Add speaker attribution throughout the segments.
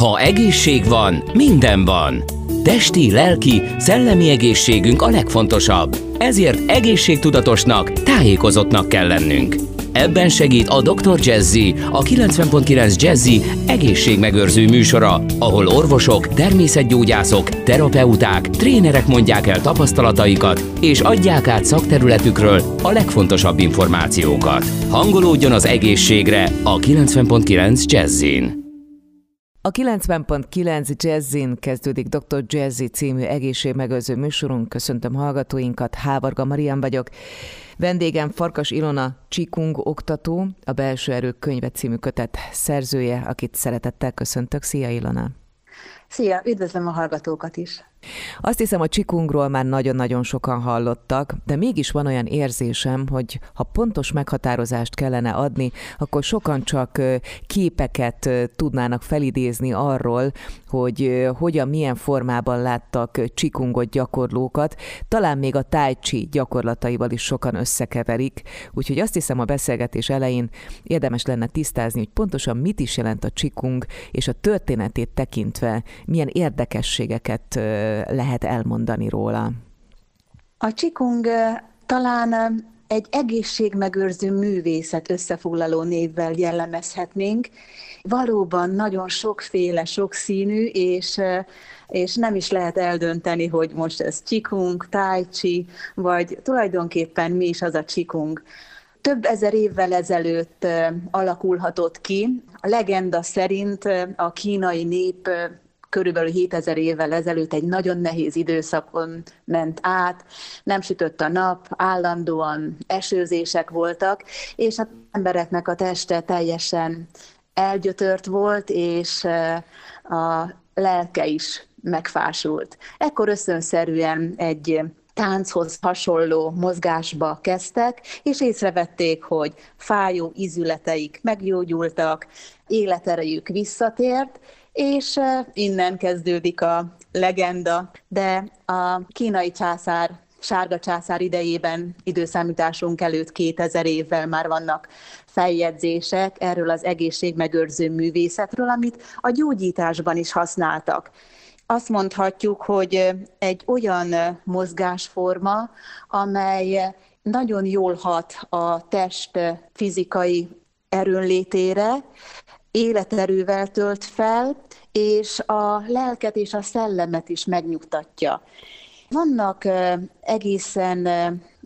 Speaker 1: Ha egészség van, minden van. Testi, lelki, szellemi egészségünk a legfontosabb. Ezért egészségtudatosnak, tájékozottnak kell lennünk. Ebben segít a Dr. Jazzy, a 90.9 Jazzy egészségmegőrző műsora, ahol orvosok, természetgyógyászok, terapeuták, trénerek mondják el tapasztalataikat, és adják át szakterületükről a legfontosabb információkat. Hangolódjon az egészségre a 90.9 Jazzin.
Speaker 2: A 90.9 Jazzin kezdődik Dr. Jazzy című egészségmegőrző műsorunk. Köszöntöm hallgatóinkat, Hávarga Marian vagyok. Vendégem Farkas Ilona Csikung oktató, a Belső Erők könyve című kötet szerzője, akit szeretettel köszöntök. Szia Ilona!
Speaker 3: Szia, üdvözlöm a hallgatókat is!
Speaker 2: Azt hiszem, a csikungról már nagyon-nagyon sokan hallottak, de mégis van olyan érzésem, hogy ha pontos meghatározást kellene adni, akkor sokan csak képeket tudnának felidézni arról, hogy hogyan, milyen formában láttak csikungot gyakorlókat. Talán még a tai chi gyakorlataival is sokan összekeverik, úgyhogy azt hiszem a beszélgetés elején érdemes lenne tisztázni, hogy pontosan mit is jelent a csikung, és a történetét tekintve milyen érdekességeket lehet elmondani róla?
Speaker 3: A csikung talán egy egészségmegőrző művészet összefoglaló névvel jellemezhetnénk. Valóban nagyon sokféle, sokszínű, és, és nem is lehet eldönteni, hogy most ez csikung, tai vagy tulajdonképpen mi is az a csikung. Több ezer évvel ezelőtt alakulhatott ki. A legenda szerint a kínai nép körülbelül 7000 évvel ezelőtt egy nagyon nehéz időszakon ment át, nem sütött a nap, állandóan esőzések voltak, és az embereknek a teste teljesen elgyötört volt, és eh, a lelke is megfásult. Ekkor összönszerűen egy tánchoz hasonló mozgásba kezdtek, és észrevették, hogy fájó izületeik meggyógyultak, életerejük visszatért, és innen kezdődik a legenda, de a kínai császár sárga császár idejében időszámításunk előtt 2000 évvel már vannak feljegyzések erről az egészségmegőrző művészetről, amit a gyógyításban is használtak. Azt mondhatjuk, hogy egy olyan mozgásforma, amely nagyon jól hat a test fizikai erőnlétére, életerővel tölt fel, és a lelket és a szellemet is megnyugtatja. Vannak egészen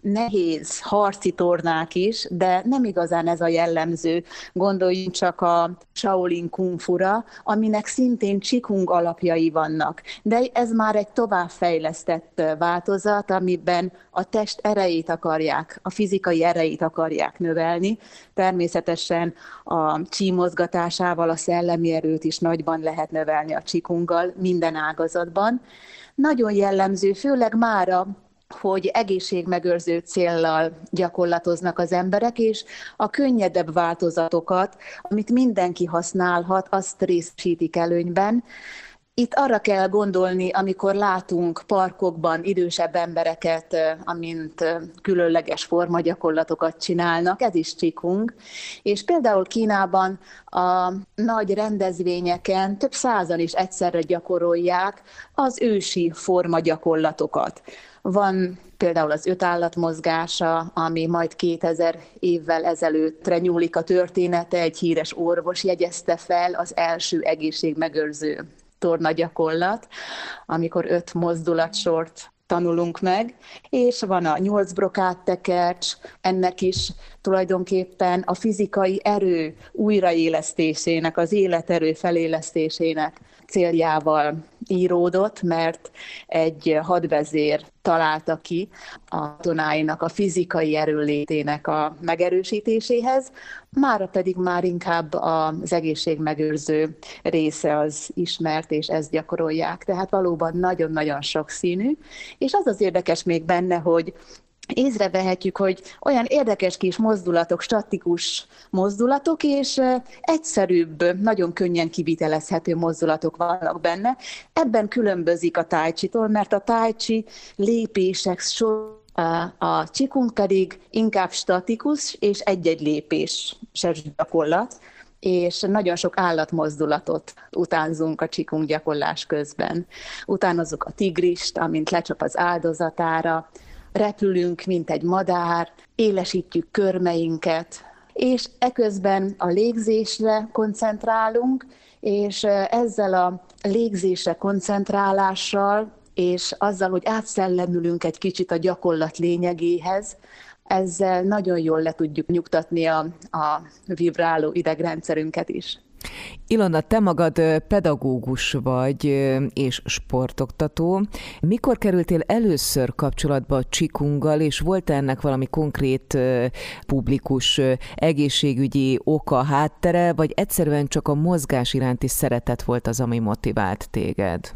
Speaker 3: nehéz harci tornák is, de nem igazán ez a jellemző. Gondoljunk csak a Shaolin Kung Fura, aminek szintén csikung alapjai vannak. De ez már egy továbbfejlesztett változat, amiben a test erejét akarják, a fizikai erejét akarják növelni. Természetesen a csí mozgatásával a szellemi erőt is nagyban lehet növelni a csikunggal minden ágazatban. Nagyon jellemző, főleg mára hogy egészségmegőrző céllal gyakorlatoznak az emberek, és a könnyedebb változatokat, amit mindenki használhat, azt részesítik előnyben. Itt arra kell gondolni, amikor látunk parkokban idősebb embereket, amint különleges formagyakorlatokat csinálnak, ez is csikung. És például Kínában a nagy rendezvényeken több százan is egyszerre gyakorolják az ősi formagyakorlatokat. Van például az öt állat mozgása, ami majd 2000 évvel ezelőttre nyúlik a története, egy híres orvos jegyezte fel az első egészségmegőrző tornagyakorlat, amikor öt mozdulatsort tanulunk meg, és van a nyolc brokát tekercs, ennek is tulajdonképpen a fizikai erő újraélesztésének, az életerő felélesztésének céljával íródott, mert egy hadvezér találta ki a tonáinak a fizikai erőlétének a megerősítéséhez, mára pedig már inkább az egészségmegőrző része az ismert, és ezt gyakorolják. Tehát valóban nagyon-nagyon sokszínű, és az az érdekes még benne, hogy észrevehetjük, hogy olyan érdekes kis mozdulatok, statikus mozdulatok, és egyszerűbb, nagyon könnyen kivitelezhető mozdulatok vannak benne. Ebben különbözik a tájcsitól, mert a tájcsi lépések sor a csikunk pedig inkább statikus és egy-egy lépés gyakorlat. és nagyon sok állatmozdulatot utánzunk a csikunk gyakorlás közben. Utánozzuk a tigrist, amint lecsap az áldozatára, repülünk, mint egy madár, élesítjük körmeinket, és eközben a légzésre koncentrálunk, és ezzel a légzésre koncentrálással, és azzal, hogy átszellemülünk egy kicsit a gyakorlat lényegéhez, ezzel nagyon jól le tudjuk nyugtatni a, a vibráló idegrendszerünket is.
Speaker 2: Ilona, te magad pedagógus vagy és sportoktató. Mikor kerültél először kapcsolatba a csikunggal, és volt ennek valami konkrét publikus egészségügyi oka, háttere, vagy egyszerűen csak a mozgás iránti szeretet volt az, ami motivált téged?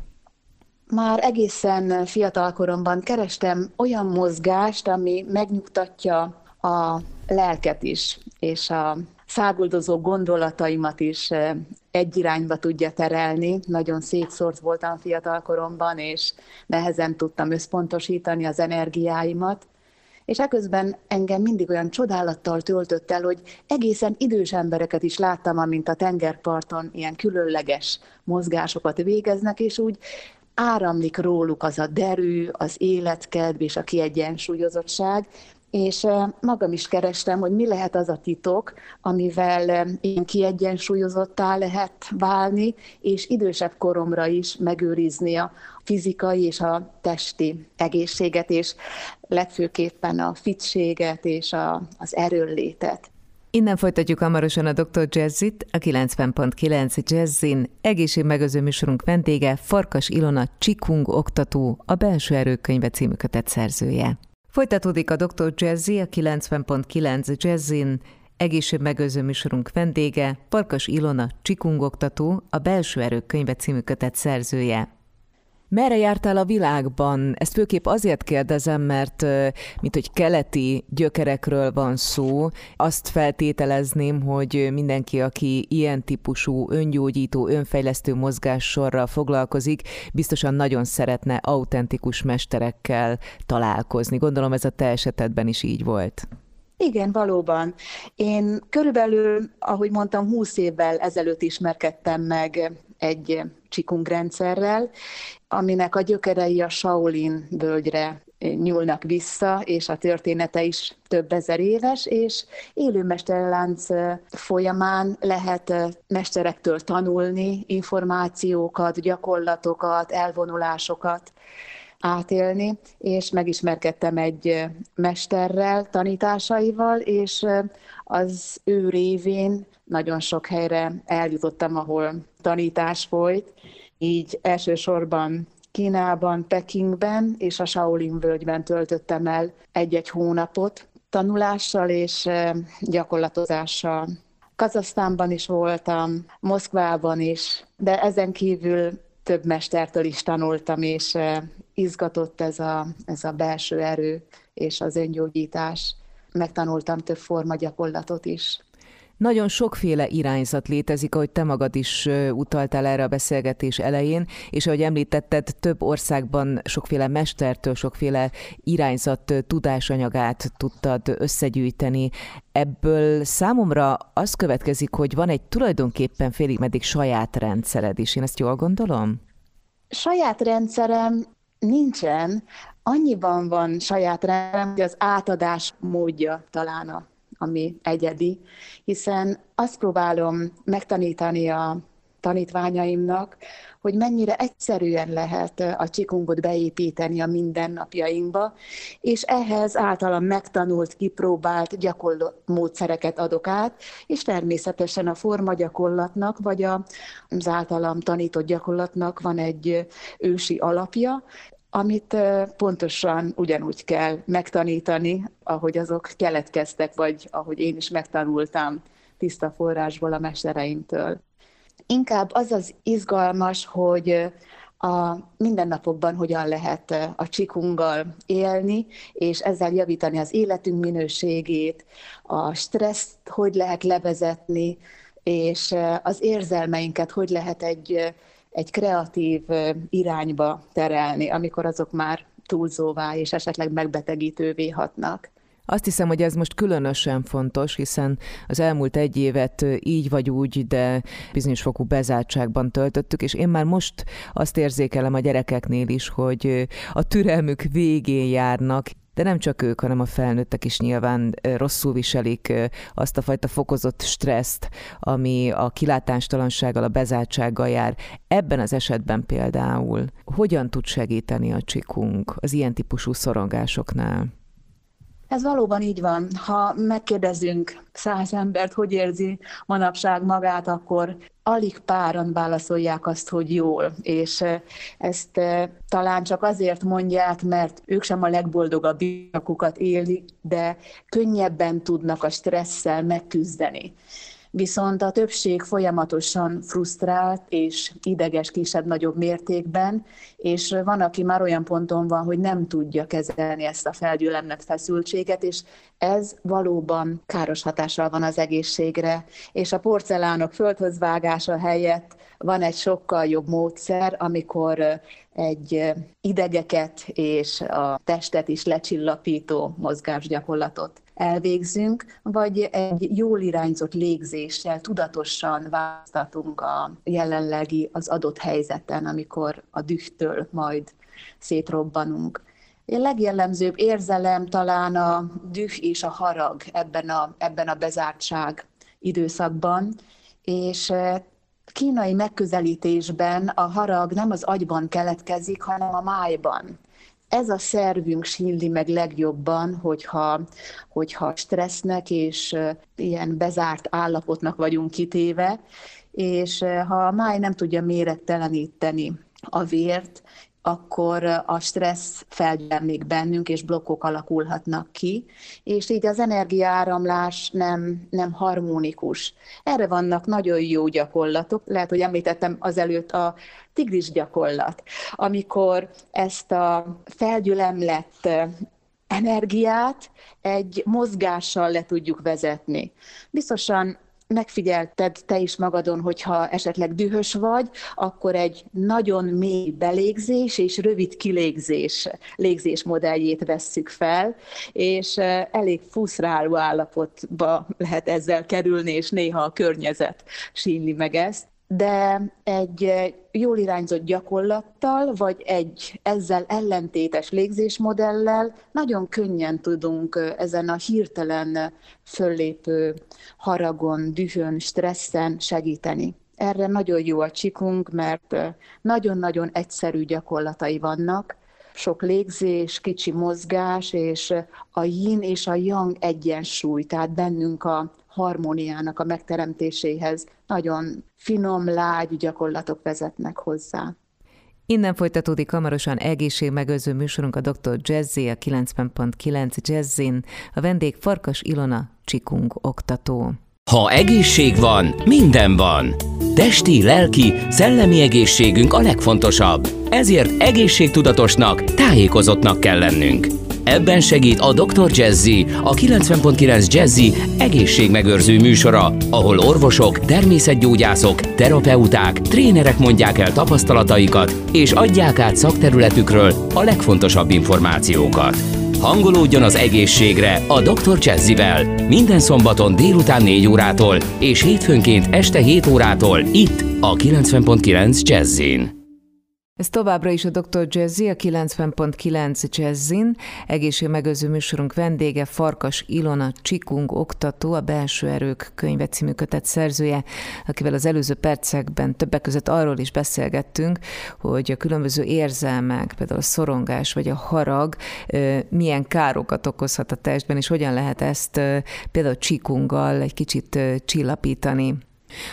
Speaker 3: Már egészen fiatal koromban kerestem olyan mozgást, ami megnyugtatja a lelket is, és a száguldozó gondolataimat is eh, egy irányba tudja terelni. Nagyon szétszórt voltam fiatal koromban, és nehezen tudtam összpontosítani az energiáimat. És eközben engem mindig olyan csodálattal töltött el, hogy egészen idős embereket is láttam, amint a tengerparton ilyen különleges mozgásokat végeznek, és úgy áramlik róluk az a derű, az életkedv és a kiegyensúlyozottság, és magam is kerestem, hogy mi lehet az a titok, amivel én kiegyensúlyozottá lehet válni, és idősebb koromra is megőrizni a fizikai és a testi egészséget, és legfőképpen a fitséget és a, az erőnlétet.
Speaker 2: Innen folytatjuk hamarosan a Dr. Jazzit, a 90.9 Jazzin. Egészségmegőző műsorunk vendége Farkas Ilona Csikung oktató, a Belső Erőkönyve című kötet szerzője. Folytatódik a Dr. Jazzy, a 90.9 Jazzin, egészségmegőző műsorunk vendége, Farkas Ilona Csikungoktató, a Belső Erők könyve című kötet szerzője. Merre jártál a világban? Ezt főképp azért kérdezem, mert mint hogy keleti gyökerekről van szó, azt feltételezném, hogy mindenki, aki ilyen típusú öngyógyító, önfejlesztő mozgássorral foglalkozik, biztosan nagyon szeretne autentikus mesterekkel találkozni. Gondolom ez a te esetedben is így volt.
Speaker 3: Igen, valóban. Én körülbelül, ahogy mondtam, 20 évvel ezelőtt ismerkedtem meg egy csikung rendszerrel, aminek a gyökerei a Shaolin völgyre nyúlnak vissza, és a története is több ezer éves, és élőmesterlánc folyamán lehet mesterektől tanulni információkat, gyakorlatokat, elvonulásokat átélni, és megismerkedtem egy mesterrel, tanításaival, és az ő révén nagyon sok helyre eljutottam, ahol tanítás folyt, így elsősorban Kínában, Pekingben és a Shaolin völgyben töltöttem el egy-egy hónapot tanulással és gyakorlatozással. Kazasztánban is voltam, Moszkvában is, de ezen kívül több mestertől is tanultam, és izgatott ez a, ez a belső erő és az öngyógyítás. Megtanultam több forma gyakorlatot is.
Speaker 2: Nagyon sokféle irányzat létezik, ahogy te magad is utaltál erre a beszélgetés elején, és ahogy említetted, több országban sokféle mestertől, sokféle irányzat tudásanyagát tudtad összegyűjteni. Ebből számomra az következik, hogy van egy tulajdonképpen félig meddig saját rendszered is. Én ezt jól gondolom?
Speaker 3: Saját rendszerem nincsen, annyiban van saját rendszerem, hogy az átadás módja talán a ami egyedi, hiszen azt próbálom megtanítani a tanítványaimnak, hogy mennyire egyszerűen lehet a csikungot beépíteni a mindennapjainkba, és ehhez általam megtanult, kipróbált gyakorló módszereket adok át, és természetesen a forma gyakorlatnak, vagy az általam tanított gyakorlatnak van egy ősi alapja, amit pontosan ugyanúgy kell megtanítani, ahogy azok keletkeztek, vagy ahogy én is megtanultam tiszta forrásból a mestereimtől. Inkább az az izgalmas, hogy a mindennapokban hogyan lehet a csikunggal élni, és ezzel javítani az életünk minőségét, a stresszt hogy lehet levezetni, és az érzelmeinket hogy lehet egy egy kreatív irányba terelni, amikor azok már túlzóvá és esetleg megbetegítővé hatnak.
Speaker 2: Azt hiszem, hogy ez most különösen fontos, hiszen az elmúlt egy évet így vagy úgy, de bizonyos fokú bezártságban töltöttük, és én már most azt érzékelem a gyerekeknél is, hogy a türelmük végén járnak, de nem csak ők, hanem a felnőttek is nyilván rosszul viselik azt a fajta fokozott stresszt, ami a kilátástalansággal, a bezártsággal jár. Ebben az esetben például hogyan tud segíteni a csikunk az ilyen típusú szorongásoknál?
Speaker 3: Ez valóban így van. Ha megkérdezünk száz embert, hogy érzi manapság magát, akkor alig páran válaszolják azt, hogy jól. És ezt talán csak azért mondják, mert ők sem a legboldogabb nyakukat élik, de könnyebben tudnak a stresszel megküzdeni viszont a többség folyamatosan frusztrált és ideges kisebb-nagyobb mértékben, és van, aki már olyan ponton van, hogy nem tudja kezelni ezt a felgyülemlett feszültséget, és ez valóban káros hatással van az egészségre, és a porcelánok földhöz vágása helyett van egy sokkal jobb módszer, amikor egy idegeket és a testet is lecsillapító mozgásgyakorlatot elvégzünk, vagy egy jól irányzott légzéssel tudatosan választatunk a jelenlegi, az adott helyzeten, amikor a dühtől majd szétrobbanunk. A legjellemzőbb érzelem talán a düh és a harag ebben a, ebben a bezártság időszakban, és kínai megközelítésben a harag nem az agyban keletkezik, hanem a májban ez a szervünk síli meg legjobban, hogyha, hogyha stressznek és ilyen bezárt állapotnak vagyunk kitéve, és ha a máj nem tudja méretteleníteni a vért, akkor a stressz felgyelmik bennünk, és blokkok alakulhatnak ki, és így az energiáramlás nem, nem harmonikus. Erre vannak nagyon jó gyakorlatok, lehet, hogy említettem azelőtt a tigris gyakorlat, amikor ezt a felgyülemlett energiát egy mozgással le tudjuk vezetni. Biztosan megfigyelted te is magadon, hogyha esetleg dühös vagy, akkor egy nagyon mély belégzés és rövid kilégzés légzés modelljét vesszük fel, és elég fuszráló állapotba lehet ezzel kerülni, és néha a környezet sínli meg ezt de egy jól irányzott gyakorlattal, vagy egy ezzel ellentétes légzésmodellel nagyon könnyen tudunk ezen a hirtelen föllépő haragon, dühön, stresszen segíteni. Erre nagyon jó a csikunk, mert nagyon-nagyon egyszerű gyakorlatai vannak, sok légzés, kicsi mozgás, és a yin és a yang egyensúly, tehát bennünk a harmóniának a megteremtéséhez nagyon finom, lágy gyakorlatok vezetnek hozzá.
Speaker 2: Innen folytatódik hamarosan egészségmegőző műsorunk a Dr. Jazzy, a 90.9 Jazzin, a vendég Farkas Ilona, Csikung oktató.
Speaker 1: Ha egészség van, minden van. Testi, lelki, szellemi egészségünk a legfontosabb. Ezért egészségtudatosnak, tájékozottnak kell lennünk. Ebben segít a Dr. Jazzy, a 90.9 Jazzy egészségmegőrző műsora, ahol orvosok, természetgyógyászok, terapeuták, trénerek mondják el tapasztalataikat, és adják át szakterületükről a legfontosabb információkat. Hangolódjon az egészségre a Dr. Jazzy-vel minden szombaton délután 4 órától és hétfőnként este 7 órától itt a 90.9 Jazzin.
Speaker 2: Ez továbbra is a Dr. Jazzy, a 90.9 Jazzin. Egészségmegőző műsorunk vendége Farkas Ilona Csikung oktató, a Belső Erők könyve című kötet szerzője, akivel az előző percekben többek között arról is beszélgettünk, hogy a különböző érzelmek, például a szorongás vagy a harag milyen károkat okozhat a testben, és hogyan lehet ezt például Csikunggal egy kicsit csillapítani.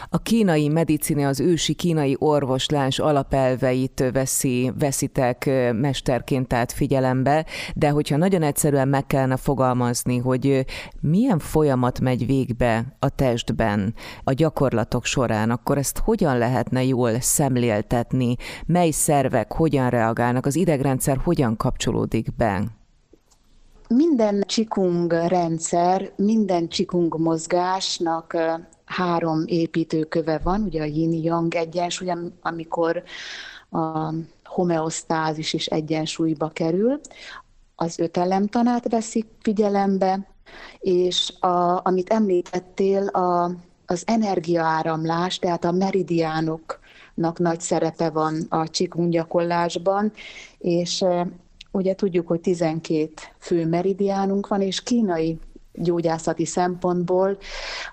Speaker 2: A kínai medicina az ősi kínai orvoslás alapelveit veszi, veszitek mesterként tehát figyelembe, de hogyha nagyon egyszerűen meg kellene fogalmazni, hogy milyen folyamat megy végbe a testben a gyakorlatok során, akkor ezt hogyan lehetne jól szemléltetni, mely szervek hogyan reagálnak, az idegrendszer hogyan kapcsolódik be?
Speaker 3: Minden csikung rendszer, minden csikung mozgásnak három építőköve van, ugye a yin-yang egyensúly, amikor a homeosztázis is egyensúlyba kerül. az ötelemtanát veszik figyelembe, és a, amit említettél, a, az energiaáramlás, tehát a meridiánoknak nagy szerepe van a csikung gyakorlásban, és ugye tudjuk, hogy 12 fő meridiánunk van, és kínai gyógyászati szempontból,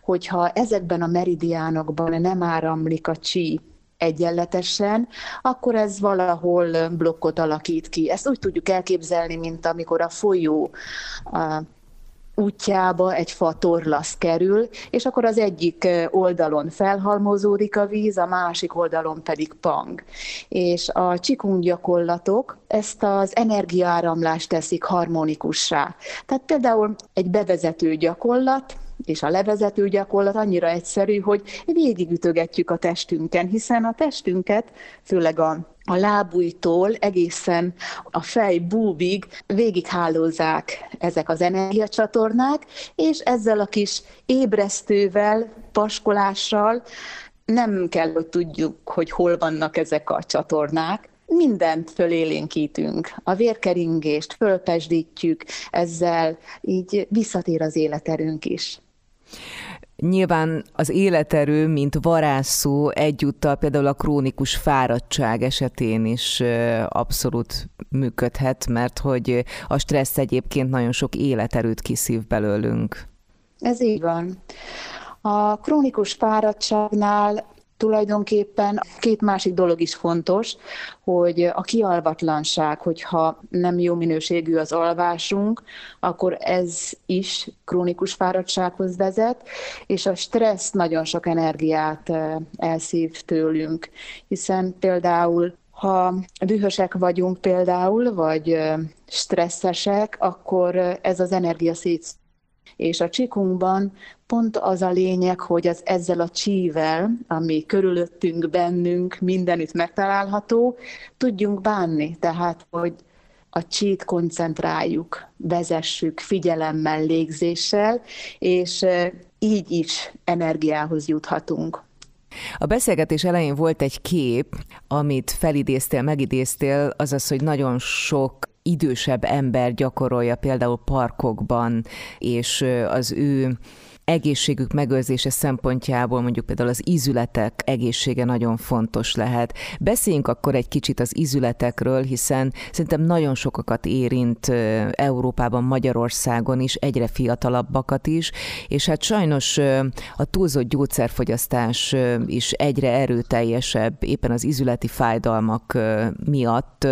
Speaker 3: hogyha ezekben a meridiánokban nem áramlik a csí egyenletesen, akkor ez valahol blokkot alakít ki. Ezt úgy tudjuk elképzelni, mint amikor a folyó a útjába egy fa torlasz kerül, és akkor az egyik oldalon felhalmozódik a víz, a másik oldalon pedig pang. És a csikung gyakorlatok ezt az energiaáramlást teszik harmonikussá. Tehát például egy bevezető gyakorlat, és a levezető gyakorlat annyira egyszerű, hogy végigütögetjük a testünken, hiszen a testünket, főleg a a lábújtól egészen a fej búbig végighálózzák ezek az energiacsatornák, és ezzel a kis ébresztővel, paskolással nem kell, hogy tudjuk, hogy hol vannak ezek a csatornák, mindent fölélénkítünk, a vérkeringést fölpesdítjük, ezzel így visszatér az életerőnk is.
Speaker 2: Nyilván az életerő, mint varázsszó egyúttal például a krónikus fáradtság esetén is abszolút működhet, mert hogy a stressz egyébként nagyon sok életerőt kiszív belőlünk.
Speaker 3: Ez így van. A krónikus fáradtságnál Tulajdonképpen két másik dolog is fontos, hogy a kialvatlanság, hogyha nem jó minőségű az alvásunk, akkor ez is krónikus fáradtsághoz vezet, és a stressz nagyon sok energiát eh, elszív tőlünk, hiszen például ha dühösek vagyunk például, vagy eh, stresszesek, akkor eh, ez az energia szét és a csikunkban pont az a lényeg, hogy az ezzel a csível, ami körülöttünk, bennünk, mindenütt megtalálható, tudjunk bánni. Tehát, hogy a csít koncentráljuk, vezessük figyelemmel, légzéssel, és így is energiához juthatunk.
Speaker 2: A beszélgetés elején volt egy kép, amit felidéztél, megidéztél, azaz, hogy nagyon sok idősebb ember gyakorolja például parkokban, és az ő egészségük megőrzése szempontjából mondjuk például az ízületek egészsége nagyon fontos lehet. Beszéljünk akkor egy kicsit az ízületekről, hiszen szerintem nagyon sokakat érint Európában, Magyarországon is, egyre fiatalabbakat is, és hát sajnos a túlzott gyógyszerfogyasztás is egyre erőteljesebb, éppen az ízületi fájdalmak miatt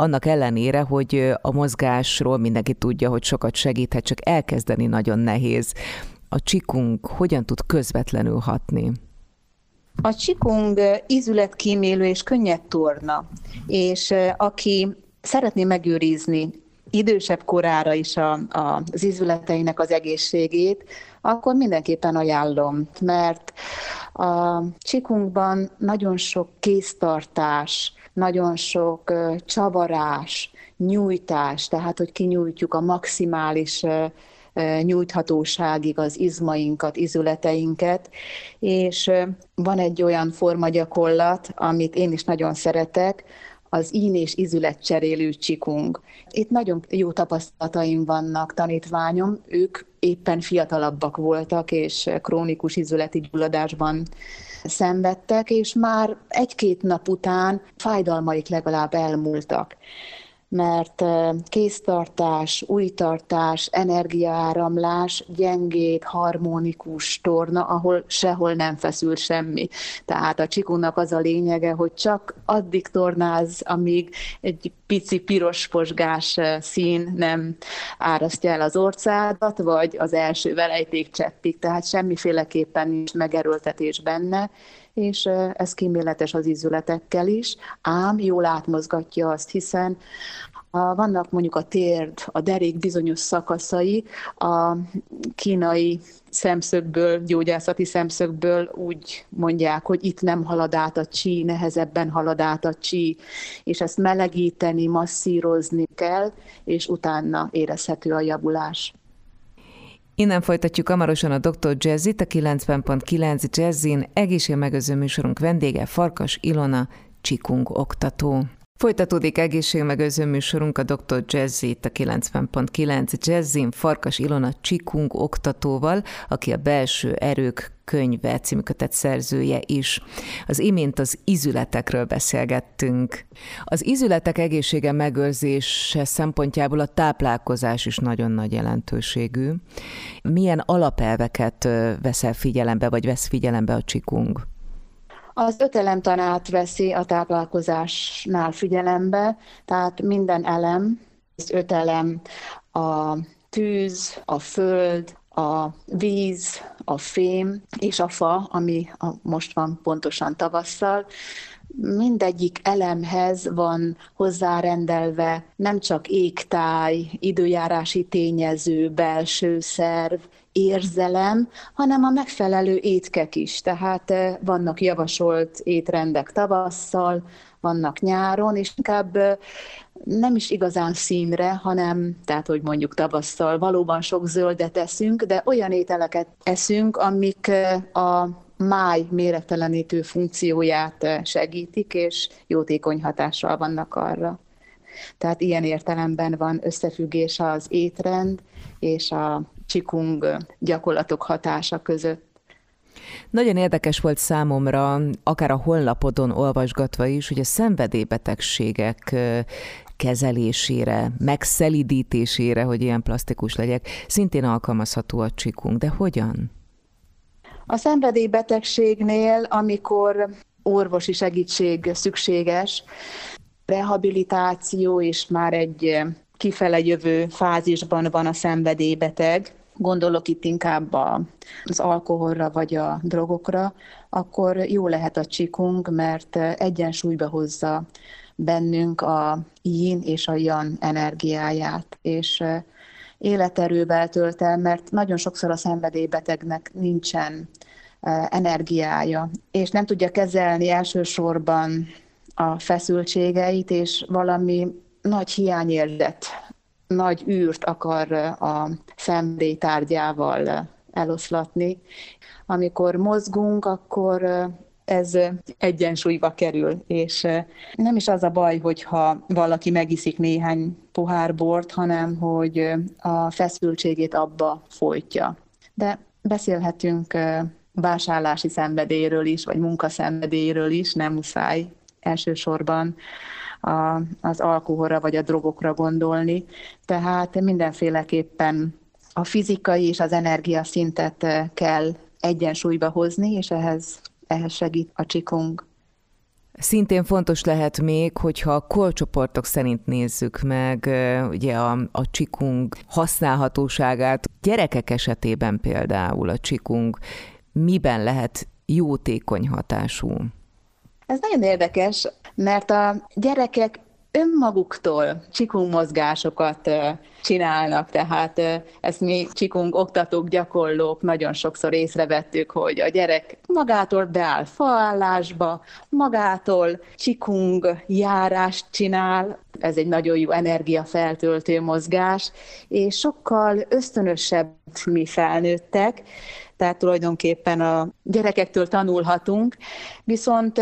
Speaker 2: annak ellenére, hogy a mozgásról mindenki tudja, hogy sokat segíthet, csak elkezdeni nagyon nehéz. A csikung hogyan tud közvetlenül hatni?
Speaker 3: A csikung ízületkímélő és könnyed torna, és aki szeretné megőrizni idősebb korára is a, a, az ízületeinek az egészségét, akkor mindenképpen ajánlom, mert a csikungban nagyon sok kéztartás, nagyon sok csavarás, nyújtás, tehát hogy kinyújtjuk a maximális nyújthatóságig az izmainkat, izületeinket, és van egy olyan formagyakorlat, amit én is nagyon szeretek, az ín és ízületcserélő csikung. Itt nagyon jó tapasztalataim vannak tanítványom, ők éppen fiatalabbak voltak, és krónikus ízületi gyulladásban szenvedtek, és már egy-két nap után fájdalmaik legalább elmúltak mert kéztartás, újtartás, energiaáramlás, gyengéd, harmonikus torna, ahol sehol nem feszül semmi. Tehát a csikónak az a lényege, hogy csak addig tornáz, amíg egy pici piros posgás szín nem árasztja el az orcádat, vagy az első velejték cseppig, tehát semmiféleképpen nincs megerőltetés benne, és ez kíméletes az ízületekkel is, ám jól átmozgatja azt, hiszen vannak mondjuk a térd, a derék bizonyos szakaszai, a kínai szemszögből, gyógyászati szemszögből úgy mondják, hogy itt nem halad át a csí, nehezebben halad át a csí, és ezt melegíteni, masszírozni kell, és utána érezhető a javulás.
Speaker 2: Innen folytatjuk hamarosan a Dr. Jazzit, a 90.9 Jazzin egészségmegőző műsorunk vendége Farkas Ilona, Csikung oktató. Folytatódik egészségmegőző műsorunk a Dr. Jazzy itt a 90.9 Jazzin Farkas Ilona Csikung oktatóval, aki a belső erők könyve című kötet szerzője is. Az imént az izületekről beszélgettünk. Az izületek egészsége megőrzése szempontjából a táplálkozás is nagyon nagy jelentőségű. Milyen alapelveket veszel figyelembe, vagy vesz figyelembe a csikung?
Speaker 3: Az öt tanát veszi a táplálkozásnál figyelembe, tehát minden elem, az öt elem a tűz, a föld, a víz, a fém és a fa, ami most van pontosan tavasszal, mindegyik elemhez van hozzárendelve nem csak égtáj, időjárási tényező, belső szerv, érzelem, hanem a megfelelő étkek is. Tehát eh, vannak javasolt étrendek tavasszal, vannak nyáron, és inkább eh, nem is igazán színre, hanem, tehát hogy mondjuk tavasszal valóban sok zöldet eszünk, de olyan ételeket eszünk, amik eh, a máj mérettelenítő funkcióját segítik, és jótékony hatással vannak arra. Tehát ilyen értelemben van összefüggés az étrend és a csikung gyakorlatok hatása között.
Speaker 2: Nagyon érdekes volt számomra, akár a honlapodon olvasgatva is, hogy a szenvedélybetegségek kezelésére, megszelidítésére, hogy ilyen plastikus legyek, szintén alkalmazható a csikung. De hogyan?
Speaker 3: A szenvedélybetegségnél, amikor orvosi segítség szükséges, rehabilitáció és már egy kifele jövő fázisban van a szenvedélybeteg, gondolok itt inkább az alkoholra vagy a drogokra, akkor jó lehet a csikung, mert egyensúlyba hozza bennünk a yin és a yang energiáját, és életerővel tölt el, mert nagyon sokszor a szenvedélybetegnek nincsen energiája, és nem tudja kezelni elsősorban a feszültségeit, és valami nagy hiányérzet, nagy űrt akar a szenvedélytárgyával eloszlatni. Amikor mozgunk, akkor ez egyensúlyba kerül, és nem is az a baj, hogyha valaki megiszik néhány pohár bort, hanem hogy a feszültségét abba folytja. De beszélhetünk vásárlási szenvedélyről is, vagy munkaszenvedélyről is, nem muszáj elsősorban a, az alkoholra vagy a drogokra gondolni. Tehát mindenféleképpen a fizikai és az energia szintet kell egyensúlyba hozni, és ehhez, ehhez segít a csikung.
Speaker 2: Szintén fontos lehet még, hogyha a korcsoportok szerint nézzük meg ugye a, a csikung használhatóságát. Gyerekek esetében például a csikung miben lehet jótékony hatású?
Speaker 3: Ez nagyon érdekes, mert a gyerekek önmaguktól csikung mozgásokat csinálnak, tehát ezt mi csikung oktatók, gyakorlók nagyon sokszor észrevettük, hogy a gyerek magától beáll faállásba, magától csikung járást csinál, ez egy nagyon jó energiafeltöltő mozgás, és sokkal ösztönösebb mi felnőttek, tehát tulajdonképpen a gyerekektől tanulhatunk, viszont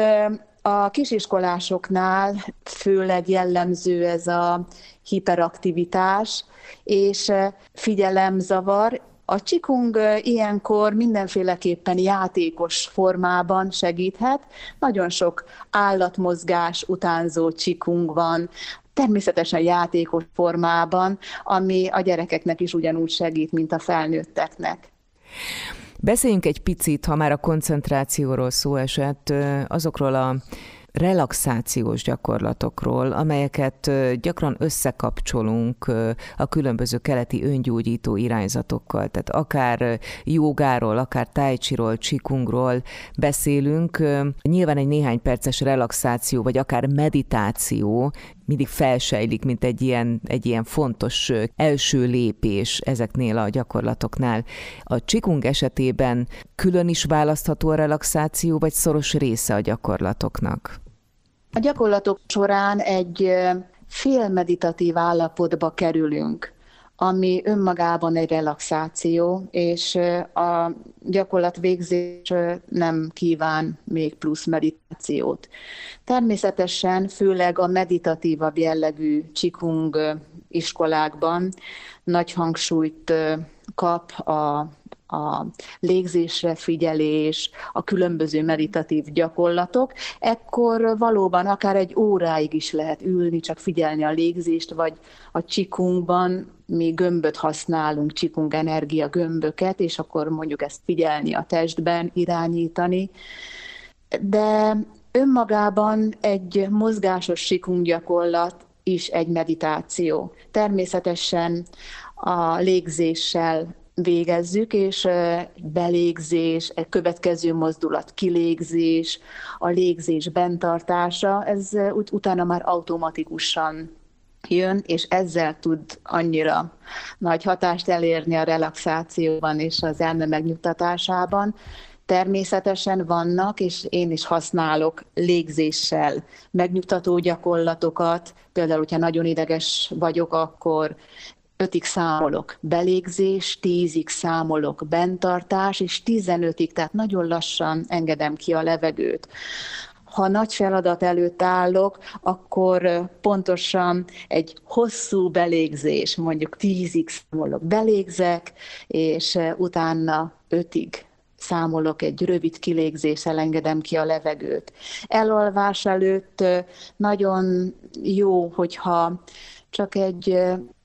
Speaker 3: a kisiskolásoknál főleg jellemző ez a hiperaktivitás és figyelemzavar, a csikung ilyenkor mindenféleképpen játékos formában segíthet. Nagyon sok állatmozgás utánzó csikung van, természetesen játékos formában, ami a gyerekeknek is ugyanúgy segít, mint a felnőtteknek.
Speaker 2: Beszéljünk egy picit, ha már a koncentrációról szó esett, azokról a relaxációs gyakorlatokról, amelyeket gyakran összekapcsolunk a különböző keleti öngyógyító irányzatokkal. Tehát akár jogáról, akár tájcsiról, csikungról beszélünk. Nyilván egy néhány perces relaxáció, vagy akár meditáció mindig felsejlik, mint egy ilyen, egy ilyen fontos első lépés ezeknél a gyakorlatoknál. A csikung esetében külön is választható a relaxáció, vagy szoros része a gyakorlatoknak?
Speaker 3: A gyakorlatok során egy félmeditatív állapotba kerülünk, ami önmagában egy relaxáció, és a gyakorlat végzés nem kíván még plusz meditációt. Természetesen főleg a meditatívabb jellegű csikung iskolákban nagy hangsúlyt kap a a légzésre figyelés, a különböző meditatív gyakorlatok, ekkor valóban akár egy óráig is lehet ülni, csak figyelni a légzést, vagy a csikunkban mi gömböt használunk, csikunk energia gömböket, és akkor mondjuk ezt figyelni a testben, irányítani. De önmagában egy mozgásos sikunk gyakorlat is egy meditáció. Természetesen a légzéssel végezzük, és belégzés, egy következő mozdulat kilégzés, a légzés bentartása, ez ut- utána már automatikusan jön, és ezzel tud annyira nagy hatást elérni a relaxációban és az elme megnyugtatásában. Természetesen vannak, és én is használok légzéssel megnyugtató gyakorlatokat. Például, hogyha nagyon ideges vagyok, akkor ötig számolok belégzés, tízig számolok bentartás, és tizenötig, tehát nagyon lassan engedem ki a levegőt. Ha nagy feladat előtt állok, akkor pontosan egy hosszú belégzés, mondjuk tízig számolok, belégzek, és utána ötig számolok egy rövid kilégzéssel, engedem ki a levegőt. Elalvás előtt nagyon jó, hogyha csak egy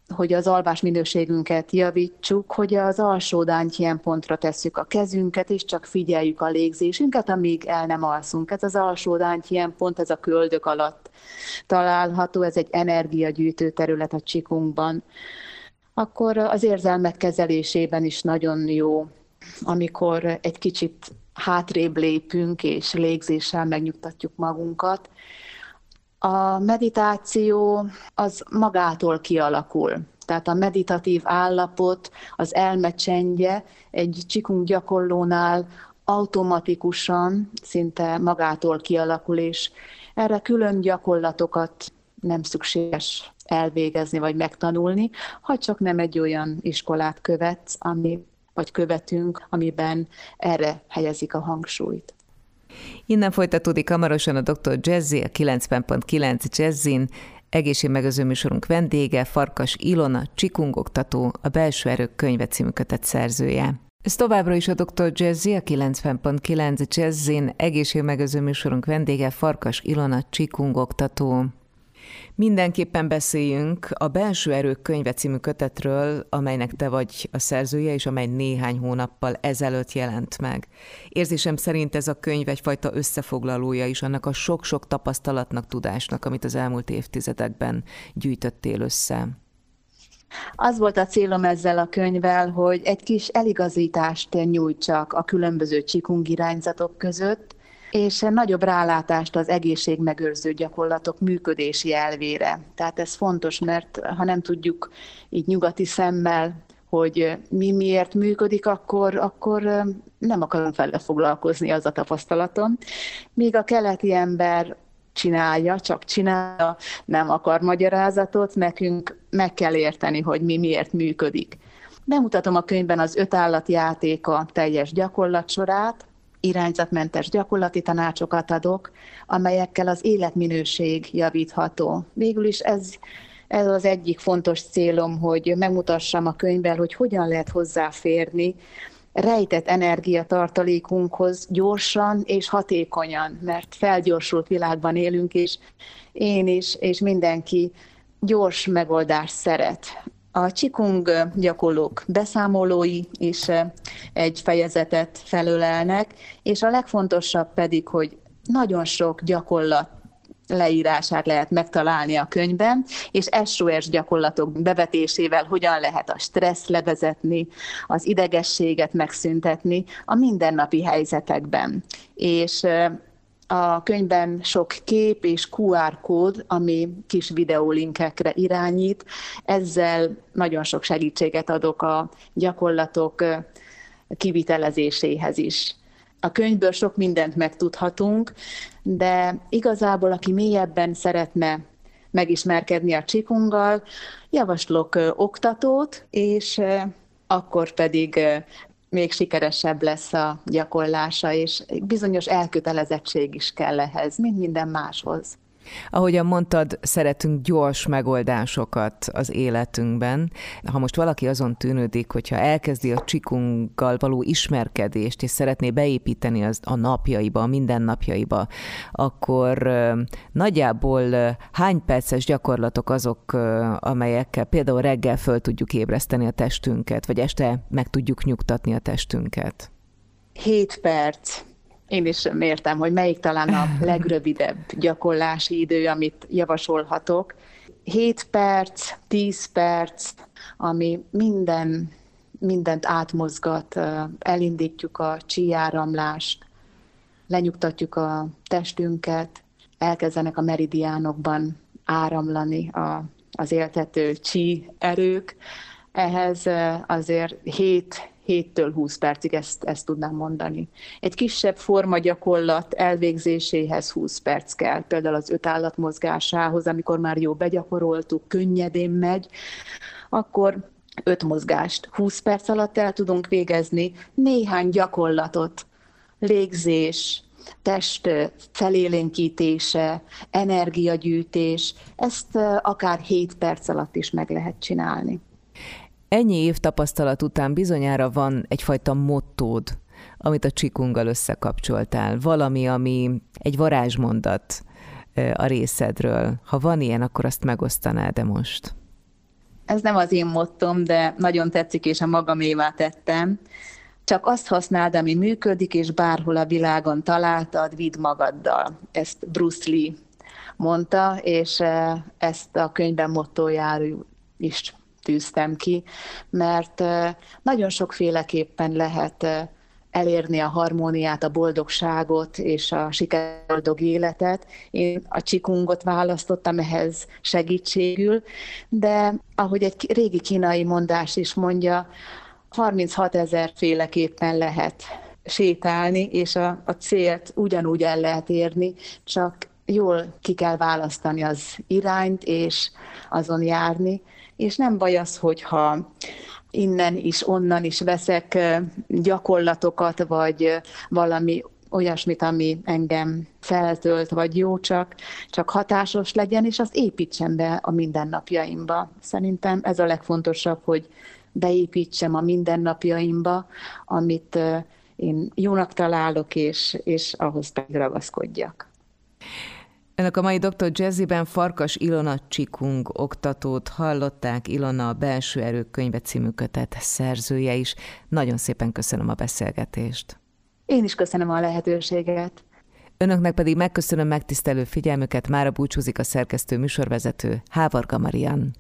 Speaker 3: hogy az alvás minőségünket javítsuk, hogy az alsó ilyen pontra tesszük a kezünket, és csak figyeljük a légzésünket, amíg el nem alszunk. Ez az alsó ilyen pont, ez a köldök alatt található, ez egy energiagyűjtő terület a csikunkban. Akkor az érzelmek kezelésében is nagyon jó, amikor egy kicsit hátrébb lépünk, és légzéssel megnyugtatjuk magunkat, a meditáció az magától kialakul. Tehát a meditatív állapot, az elmecsendje egy csikunk gyakorlónál automatikusan, szinte magától kialakul, és erre külön gyakorlatokat nem szükséges elvégezni vagy megtanulni, ha csak nem egy olyan iskolát követsz, ami, vagy követünk, amiben erre helyezik a hangsúlyt.
Speaker 2: Innen folytatódik hamarosan a Dr. Jazzy, a 90.9 Jazzin, egészségmegőző műsorunk vendége, Farkas Ilona, csikungoktató, a Belső Erők könyve című kötet szerzője. Ez továbbra is a Dr. Jazzy, a 90.9 Jazzin, egészségmegőző műsorunk vendége, Farkas Ilona, csikungoktató. Mindenképpen beszéljünk a Belső Erők könyve című kötetről, amelynek te vagy a szerzője, és amely néhány hónappal ezelőtt jelent meg. Érzésem szerint ez a könyv egyfajta összefoglalója is annak a sok-sok tapasztalatnak, tudásnak, amit az elmúlt évtizedekben gyűjtöttél össze.
Speaker 3: Az volt a célom ezzel a könyvvel, hogy egy kis eligazítást nyújtsak a különböző csikung irányzatok között, és nagyobb rálátást az egészségmegőrző gyakorlatok működési elvére. Tehát ez fontos, mert ha nem tudjuk így nyugati szemmel, hogy mi miért működik, akkor, akkor nem akarom fele foglalkozni az a tapasztalatom. Míg a keleti ember csinálja, csak csinálja, nem akar magyarázatot, nekünk meg kell érteni, hogy mi miért működik. Bemutatom a könyvben az öt állatjátéka teljes gyakorlatsorát, irányzatmentes gyakorlati tanácsokat adok, amelyekkel az életminőség javítható. Végül is ez, ez az egyik fontos célom, hogy megmutassam a könyvben, hogy hogyan lehet hozzáférni rejtett energiatartalékunkhoz gyorsan és hatékonyan, mert felgyorsult világban élünk, és én is, és mindenki gyors megoldást szeret. A Csikung gyakorlók beszámolói is egy fejezetet felölelnek, és a legfontosabb pedig, hogy nagyon sok gyakorlat leírását lehet megtalálni a könyvben, és SOS gyakorlatok bevetésével hogyan lehet a stressz levezetni, az idegességet megszüntetni a mindennapi helyzetekben. És a könyvben sok kép és QR kód, ami kis videólinkekre irányít. Ezzel nagyon sok segítséget adok a gyakorlatok kivitelezéséhez is. A könyvből sok mindent megtudhatunk, de igazából aki mélyebben szeretne megismerkedni a csikunggal, javaslok oktatót, és akkor pedig még sikeresebb lesz a gyakorlása, és bizonyos elkötelezettség is kell ehhez, mint minden máshoz.
Speaker 2: Ahogyan mondtad, szeretünk gyors megoldásokat az életünkben. Ha most valaki azon tűnődik, hogyha elkezdi a csikunggal való ismerkedést, és szeretné beépíteni az a napjaiba, a mindennapjaiba, akkor nagyjából hány perces gyakorlatok azok, amelyekkel például reggel föl tudjuk ébreszteni a testünket, vagy este meg tudjuk nyugtatni a testünket?
Speaker 3: 7 perc én is mértem, hogy melyik talán a legrövidebb gyakorlási idő, amit javasolhatok. 7 perc, 10 perc, ami minden, mindent átmozgat, elindítjuk a csíjáramlást, lenyugtatjuk a testünket, elkezdenek a meridiánokban áramlani a, az éltető csí erők. Ehhez azért 7 7-től 20 percig ezt, ezt tudnám mondani. Egy kisebb formagyakorlat elvégzéséhez 20 perc kell, például az öt állat mozgásához, amikor már jó begyakoroltuk, könnyedén megy, akkor öt mozgást 20 perc alatt el tudunk végezni, néhány gyakorlatot, légzés, test felélénkítése, energiagyűjtés, ezt akár 7 perc alatt is meg lehet csinálni.
Speaker 2: Ennyi év tapasztalat után bizonyára van egyfajta mottód, amit a csikunggal összekapcsoltál. Valami, ami egy varázsmondat a részedről. Ha van ilyen, akkor azt megosztanád de most?
Speaker 3: Ez nem az én mottom, de nagyon tetszik, és a magamévá tettem. Csak azt használd, ami működik, és bárhol a világon találtad, vidd magaddal. Ezt Bruce Lee mondta, és ezt a könyvben mottójáról is tűztem ki, mert nagyon sokféleképpen lehet elérni a harmóniát, a boldogságot és a sikerboldog életet. Én a csikungot választottam ehhez segítségül, de ahogy egy régi kínai mondás is mondja, 36 ezer féleképpen lehet sétálni, és a, a célt ugyanúgy el lehet érni, csak jól ki kell választani az irányt, és azon járni, és nem baj az, hogyha innen is, onnan is veszek gyakorlatokat, vagy valami olyasmit, ami engem feltölt, vagy jó csak, csak hatásos legyen, és az építsen be a mindennapjaimba. Szerintem ez a legfontosabb, hogy beépítsem a mindennapjaimba, amit én jónak találok, és, és ahhoz pedig ragaszkodjak.
Speaker 2: Önök a mai Dr. Jazzyben Farkas Ilona Csikung oktatót hallották, Ilona a Belső Erők könyve című kötet szerzője is. Nagyon szépen köszönöm a beszélgetést.
Speaker 3: Én is köszönöm a lehetőséget.
Speaker 2: Önöknek pedig megköszönöm megtisztelő figyelmüket, mára búcsúzik a szerkesztő műsorvezető Hávarga Marian.